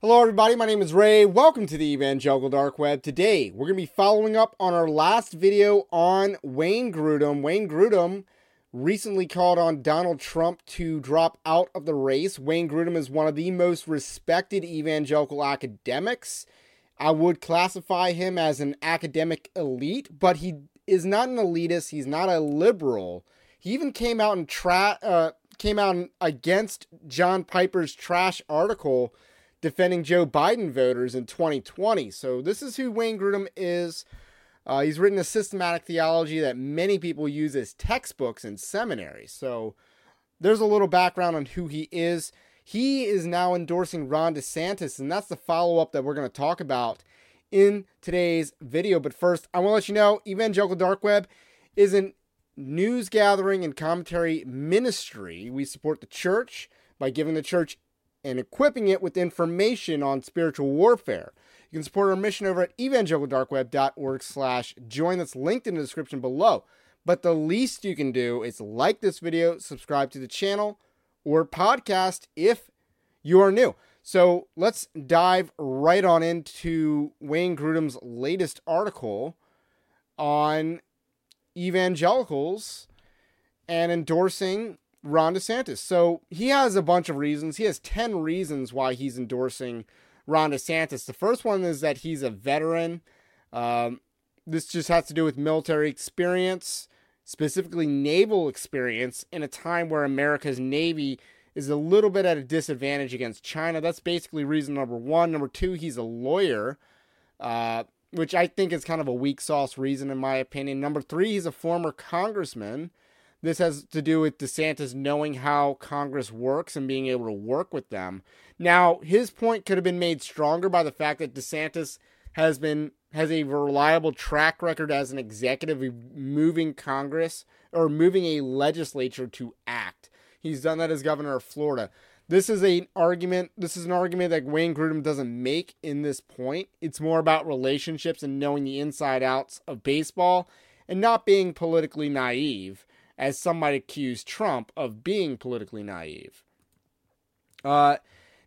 Hello, everybody. My name is Ray. Welcome to the Evangelical Dark Web. Today, we're going to be following up on our last video on Wayne Grudem. Wayne Grudem recently called on Donald Trump to drop out of the race. Wayne Grudem is one of the most respected evangelical academics. I would classify him as an academic elite, but he is not an elitist. He's not a liberal. He even came out and tra- uh, came out against John Piper's trash article defending Joe Biden voters in 2020. So this is who Wayne Grudem is. Uh, he's written a systematic theology that many people use as textbooks in seminary. So there's a little background on who he is. He is now endorsing Ron DeSantis, and that's the follow up that we're going to talk about in today's video. But first, I want to let you know Evangelical Dark Web is an news gathering and commentary ministry. We support the church by giving the church and equipping it with information on spiritual warfare. You can support our mission over at evangelicaldarkweb.org slash join. That's linked in the description below. But the least you can do is like this video, subscribe to the channel, or podcast if you are new. So let's dive right on into Wayne Grudem's latest article on evangelicals and endorsing Ron DeSantis. So he has a bunch of reasons. He has 10 reasons why he's endorsing Ron DeSantis. The first one is that he's a veteran. Um, this just has to do with military experience, specifically naval experience, in a time where America's Navy is a little bit at a disadvantage against China. That's basically reason number one. Number two, he's a lawyer, uh, which I think is kind of a weak sauce reason, in my opinion. Number three, he's a former congressman. This has to do with DeSantis knowing how Congress works and being able to work with them. Now, his point could have been made stronger by the fact that DeSantis has been has a reliable track record as an executive moving Congress or moving a legislature to act. He's done that as governor of Florida. This is an argument. This is an argument that Wayne Grudem doesn't make in this point. It's more about relationships and knowing the inside outs of baseball and not being politically naive as some might accuse Trump of being politically naive. Uh,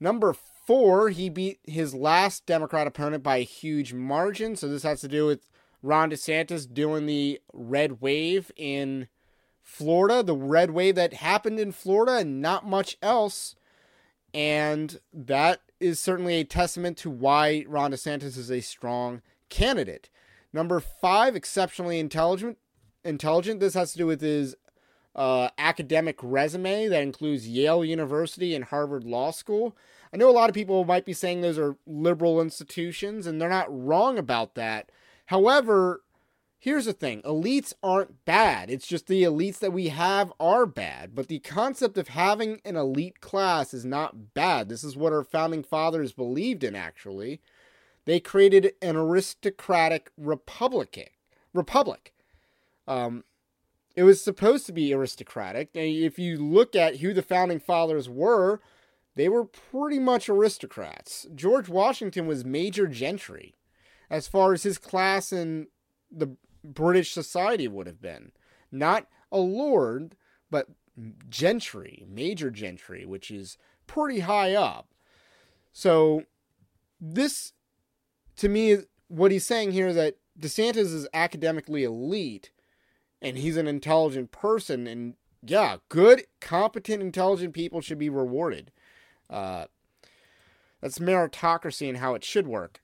number four, he beat his last Democrat opponent by a huge margin. So this has to do with Ron DeSantis doing the red wave in Florida, the red wave that happened in Florida, and not much else. And that is certainly a testament to why Ron DeSantis is a strong candidate. Number five, exceptionally intelligent intelligent. This has to do with his uh, academic resume that includes Yale University and Harvard Law School. I know a lot of people might be saying those are liberal institutions, and they're not wrong about that. However, here's the thing elites aren't bad. It's just the elites that we have are bad. But the concept of having an elite class is not bad. This is what our founding fathers believed in, actually. They created an aristocratic republic. Republic. Um, it was supposed to be aristocratic. And if you look at who the founding fathers were, they were pretty much aristocrats. George Washington was major gentry as far as his class in the British society would have been. Not a lord, but gentry, major gentry, which is pretty high up. So, this, to me, what he's saying here is that DeSantis is academically elite and he's an intelligent person and yeah good competent intelligent people should be rewarded uh, That's meritocracy and how it should work.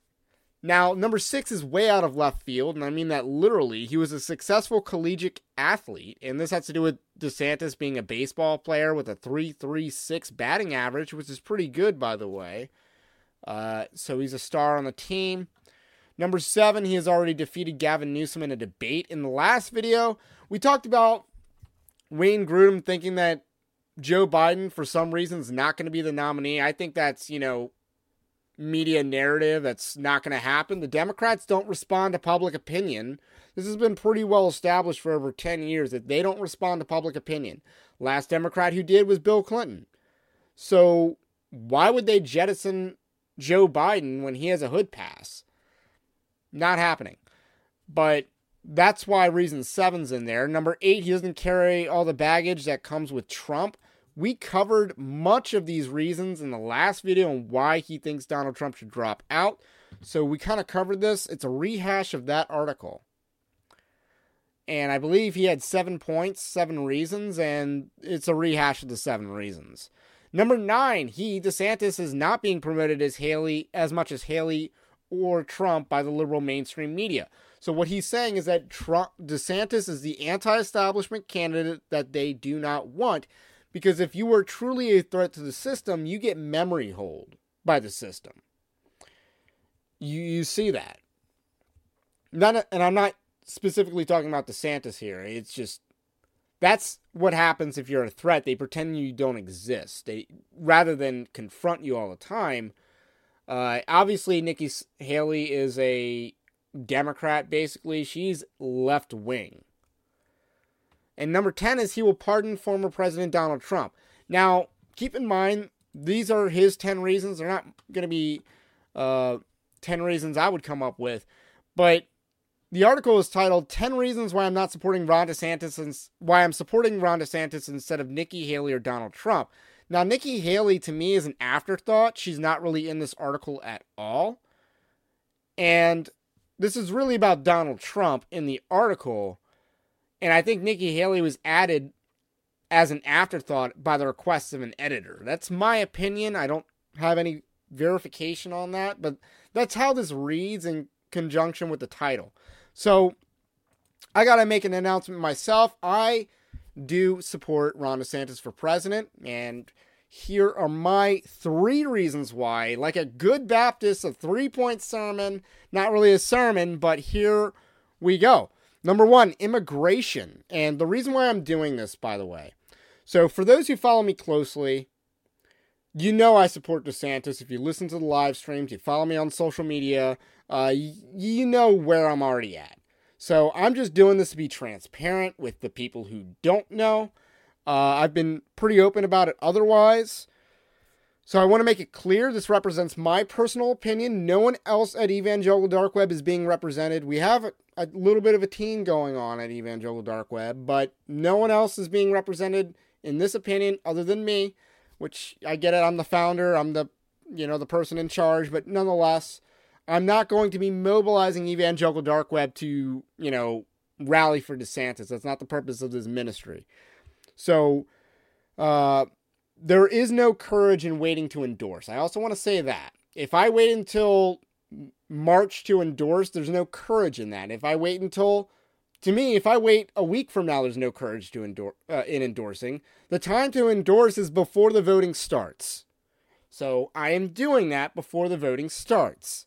Now, number six is way out of left field, and I mean that literally. He was a successful collegiate athlete, and this has to do with DeSantis being a baseball player with a 3.36 batting average, which is pretty good, by the way. Uh, so he's a star on the team. Number seven, he has already defeated Gavin Newsom in a debate. In the last video, we talked about Wayne Grudem thinking that Joe Biden, for some reason, is not going to be the nominee. I think that's, you know, media narrative that's not going to happen. The Democrats don't respond to public opinion. This has been pretty well established for over 10 years that they don't respond to public opinion. Last Democrat who did was Bill Clinton. So why would they jettison Joe Biden when he has a hood pass? Not happening. But that's why reason seven's in there. Number eight, he doesn't carry all the baggage that comes with Trump. We covered much of these reasons in the last video on why he thinks Donald Trump should drop out. So we kind of covered this. It's a rehash of that article. And I believe he had seven points, seven reasons, and it's a rehash of the seven reasons. Number nine, he, DeSantis, is not being promoted as Haley as much as Haley or Trump by the liberal mainstream media. So what he's saying is that Trump, DeSantis is the anti-establishment candidate that they do not want because if you were truly a threat to the system, you get memory hold by the system. You you see that. None, and I'm not specifically talking about DeSantis here. It's just that's what happens if you're a threat. They pretend you don't exist. They rather than confront you all the time. Uh, obviously, Nikki Haley is a Democrat. Basically, she's left wing. And number 10 is he will pardon former President Donald Trump. Now, keep in mind, these are his 10 reasons. They're not going to be uh, 10 reasons I would come up with. But the article is titled 10 Reasons Why I'm Not Supporting Ron DeSantis and Why I'm Supporting Ron DeSantis Instead of Nikki Haley or Donald Trump. Now, Nikki Haley to me is an afterthought. She's not really in this article at all. And this is really about Donald Trump in the article. And I think Nikki Haley was added as an afterthought by the request of an editor. That's my opinion. I don't have any verification on that, but that's how this reads in conjunction with the title. So I got to make an announcement myself. I do support Ron DeSantis for president, and here are my three reasons why. Like a good Baptist, a three point sermon, not really a sermon, but here we go. Number one, immigration. And the reason why I'm doing this, by the way. So, for those who follow me closely, you know I support DeSantis. If you listen to the live streams, you follow me on social media, uh, you know where I'm already at. So, I'm just doing this to be transparent with the people who don't know. Uh, I've been pretty open about it otherwise. So I want to make it clear this represents my personal opinion. No one else at Evangelical Dark Web is being represented. We have a, a, little bit of a team going on at Evangelical Dark Web, but no one else is being represented in this opinion other than me, which I get it. I'm the founder. I'm the you know the person in charge, but nonetheless, I'm not going to be mobilizing Evangelical Dark Web to you know rally for DeSantis. That's not the purpose of this ministry. So. Uh, there is no courage in waiting to endorse. I also want to say that. If I wait until March to endorse, there's no courage in that. If I wait until to me, if I wait a week from now, there's no courage to endorse uh, in endorsing. The time to endorse is before the voting starts. So I am doing that before the voting starts.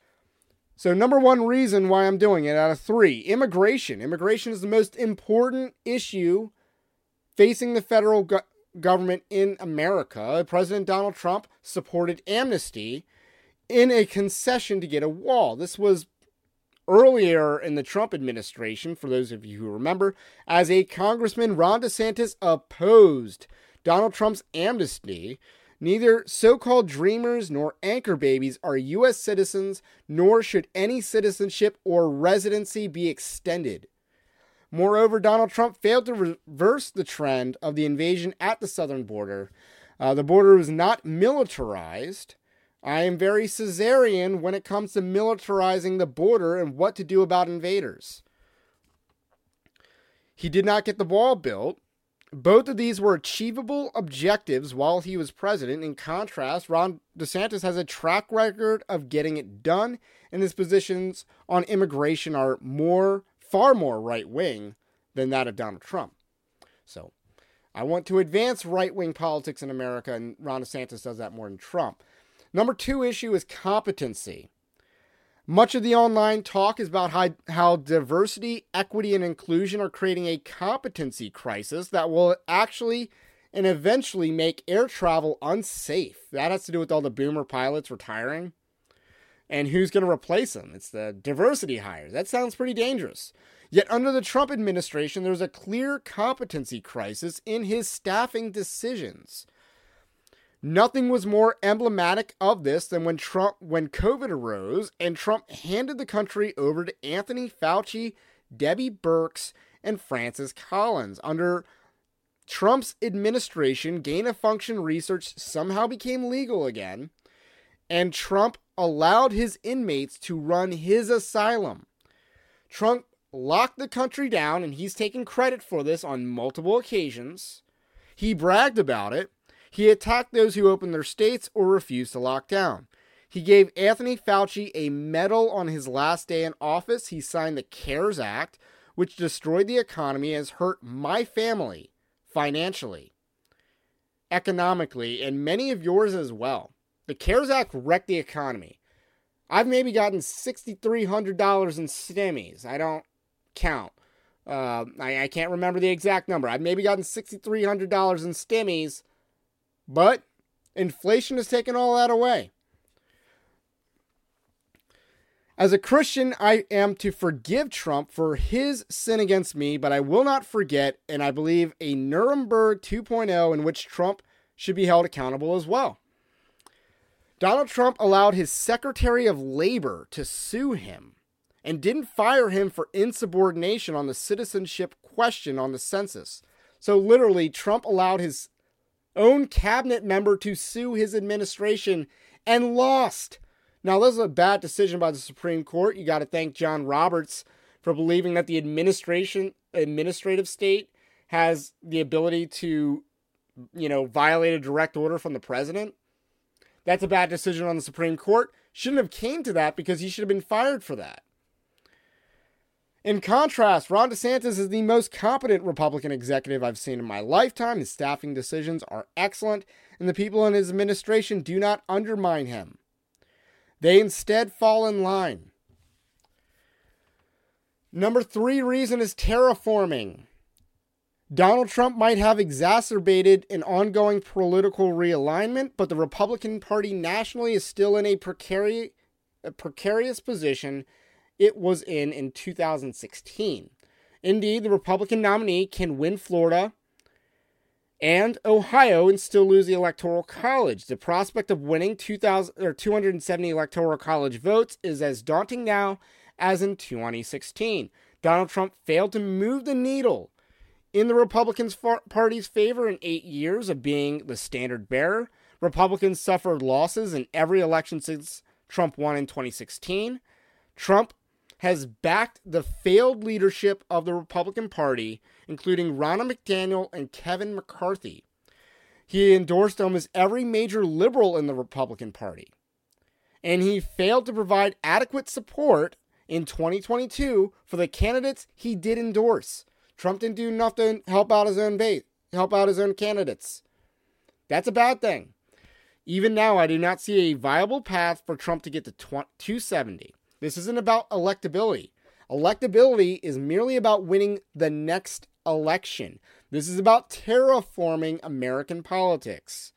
So, number one reason why I'm doing it out of three immigration. Immigration is the most important issue facing the federal go- government in America. President Donald Trump supported amnesty in a concession to get a wall. This was earlier in the Trump administration, for those of you who remember, as a Congressman, Ron DeSantis opposed Donald Trump's amnesty Neither so called dreamers nor anchor babies are U.S. citizens, nor should any citizenship or residency be extended. Moreover, Donald Trump failed to reverse the trend of the invasion at the southern border. Uh, the border was not militarized. I am very Caesarian when it comes to militarizing the border and what to do about invaders. He did not get the wall built. Both of these were achievable objectives while he was president. In contrast, Ron DeSantis has a track record of getting it done, and his positions on immigration are more, far more right wing than that of Donald Trump. So, I want to advance right wing politics in America, and Ron DeSantis does that more than Trump. Number two issue is competency. Much of the online talk is about how, how diversity, equity, and inclusion are creating a competency crisis that will actually and eventually make air travel unsafe. That has to do with all the boomer pilots retiring. And who's going to replace them? It's the diversity hires. That sounds pretty dangerous. Yet, under the Trump administration, there's a clear competency crisis in his staffing decisions. Nothing was more emblematic of this than when Trump when COVID arose and Trump handed the country over to Anthony Fauci, Debbie Birx, and Francis Collins. Under Trump's administration, gain of function research somehow became legal again, and Trump allowed his inmates to run his asylum. Trump locked the country down, and he's taken credit for this on multiple occasions. He bragged about it he attacked those who opened their states or refused to lock down. He gave Anthony Fauci a medal on his last day in office. He signed the CARES Act, which destroyed the economy and has hurt my family financially, economically, and many of yours as well. The CARES Act wrecked the economy. I've maybe gotten $6,300 in stimmies. I don't count. Uh, I, I can't remember the exact number. I've maybe gotten $6,300 in stimmies but inflation has taken all that away. As a Christian, I am to forgive Trump for his sin against me, but I will not forget, and I believe, a Nuremberg 2.0 in which Trump should be held accountable as well. Donald Trump allowed his Secretary of Labor to sue him and didn't fire him for insubordination on the citizenship question on the census. So, literally, Trump allowed his own cabinet member to sue his administration and lost. Now, this is a bad decision by the Supreme Court. You got to thank John Roberts for believing that the administration administrative state has the ability to you know, violate a direct order from the president. That's a bad decision on the Supreme Court. Shouldn't have came to that because he should have been fired for that. In contrast, Ron DeSantis is the most competent Republican executive I've seen in my lifetime. His staffing decisions are excellent, and the people in his administration do not undermine him. They instead fall in line. Number three reason is terraforming. Donald Trump might have exacerbated an ongoing political realignment, but the Republican Party nationally is still in a, precari- a precarious position it was in in 2016. Indeed, the Republican nominee can win Florida and Ohio and still lose the Electoral College. The prospect of winning 2000 or 270 Electoral College votes is as daunting now as in 2016. Donald Trump failed to move the needle in the Republican Party's favor in eight years of being the standard bearer. Republicans suffered losses in every election since Trump won in 2016. Trump has backed the failed leadership of the Republican Party, including Ronna McDaniel and Kevin McCarthy. He endorsed almost every major liberal in the Republican Party. And he failed to provide adequate support in 2022 for the candidates he did endorse. Trump didn't do to help out his own base, help out his own candidates. That's a bad thing. Even now, I do not see a viable path for Trump to get to 270. This isn't about electability. Electability is merely about winning the next election. This is about terraforming American politics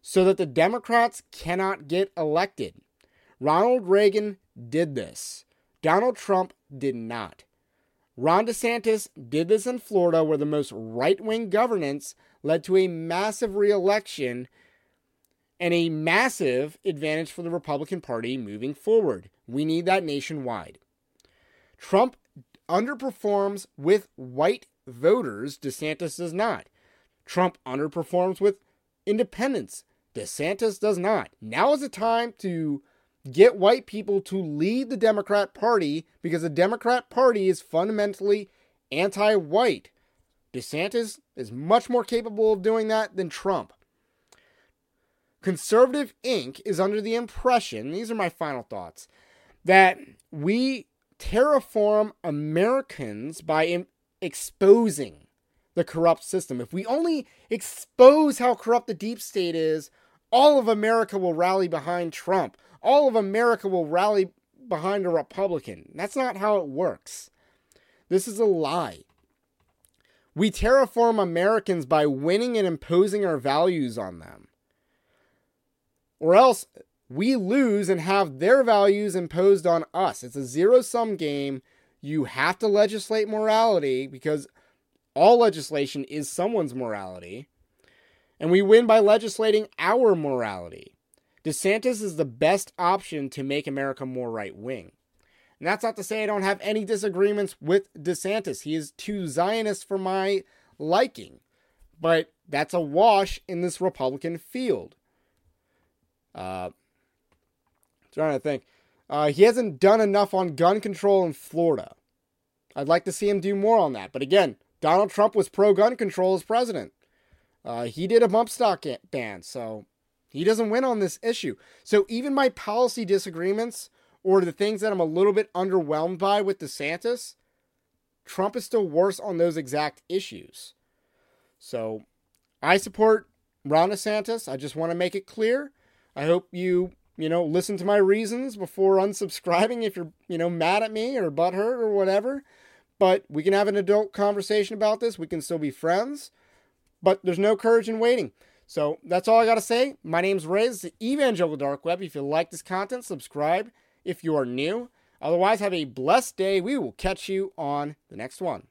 so that the Democrats cannot get elected. Ronald Reagan did this. Donald Trump did not. Ron DeSantis did this in Florida, where the most right wing governance led to a massive reelection and a massive advantage for the Republican Party moving forward. We need that nationwide. Trump underperforms with white voters, DeSantis does not. Trump underperforms with independents, DeSantis does not. Now is the time to get white people to lead the Democrat Party because the Democrat Party is fundamentally anti white. DeSantis is much more capable of doing that than Trump. Conservative Inc. is under the impression, these are my final thoughts, that we terraform Americans by exposing the corrupt system. If we only expose how corrupt the deep state is, all of America will rally behind Trump. All of America will rally behind a Republican. That's not how it works. This is a lie. We terraform Americans by winning and imposing our values on them. Or else we lose and have their values imposed on us. It's a zero sum game. You have to legislate morality because all legislation is someone's morality. And we win by legislating our morality. DeSantis is the best option to make America more right wing. And that's not to say I don't have any disagreements with DeSantis. He is too Zionist for my liking. But that's a wash in this Republican field. Uh, trying to think. Uh, he hasn't done enough on gun control in Florida. I'd like to see him do more on that. But again, Donald Trump was pro gun control as president. Uh, he did a bump stock ban, so he doesn't win on this issue. So even my policy disagreements or the things that I'm a little bit underwhelmed by with DeSantis, Trump is still worse on those exact issues. So I support Ron DeSantis. I just want to make it clear. I hope you, you know, listen to my reasons before unsubscribing if you're, you know, mad at me or butthurt or whatever. But we can have an adult conversation about this. We can still be friends. But there's no courage in waiting. So that's all I got to say. My name's Riz, the Evangelical Dark Web. If you like this content, subscribe if you are new. Otherwise, have a blessed day. We will catch you on the next one.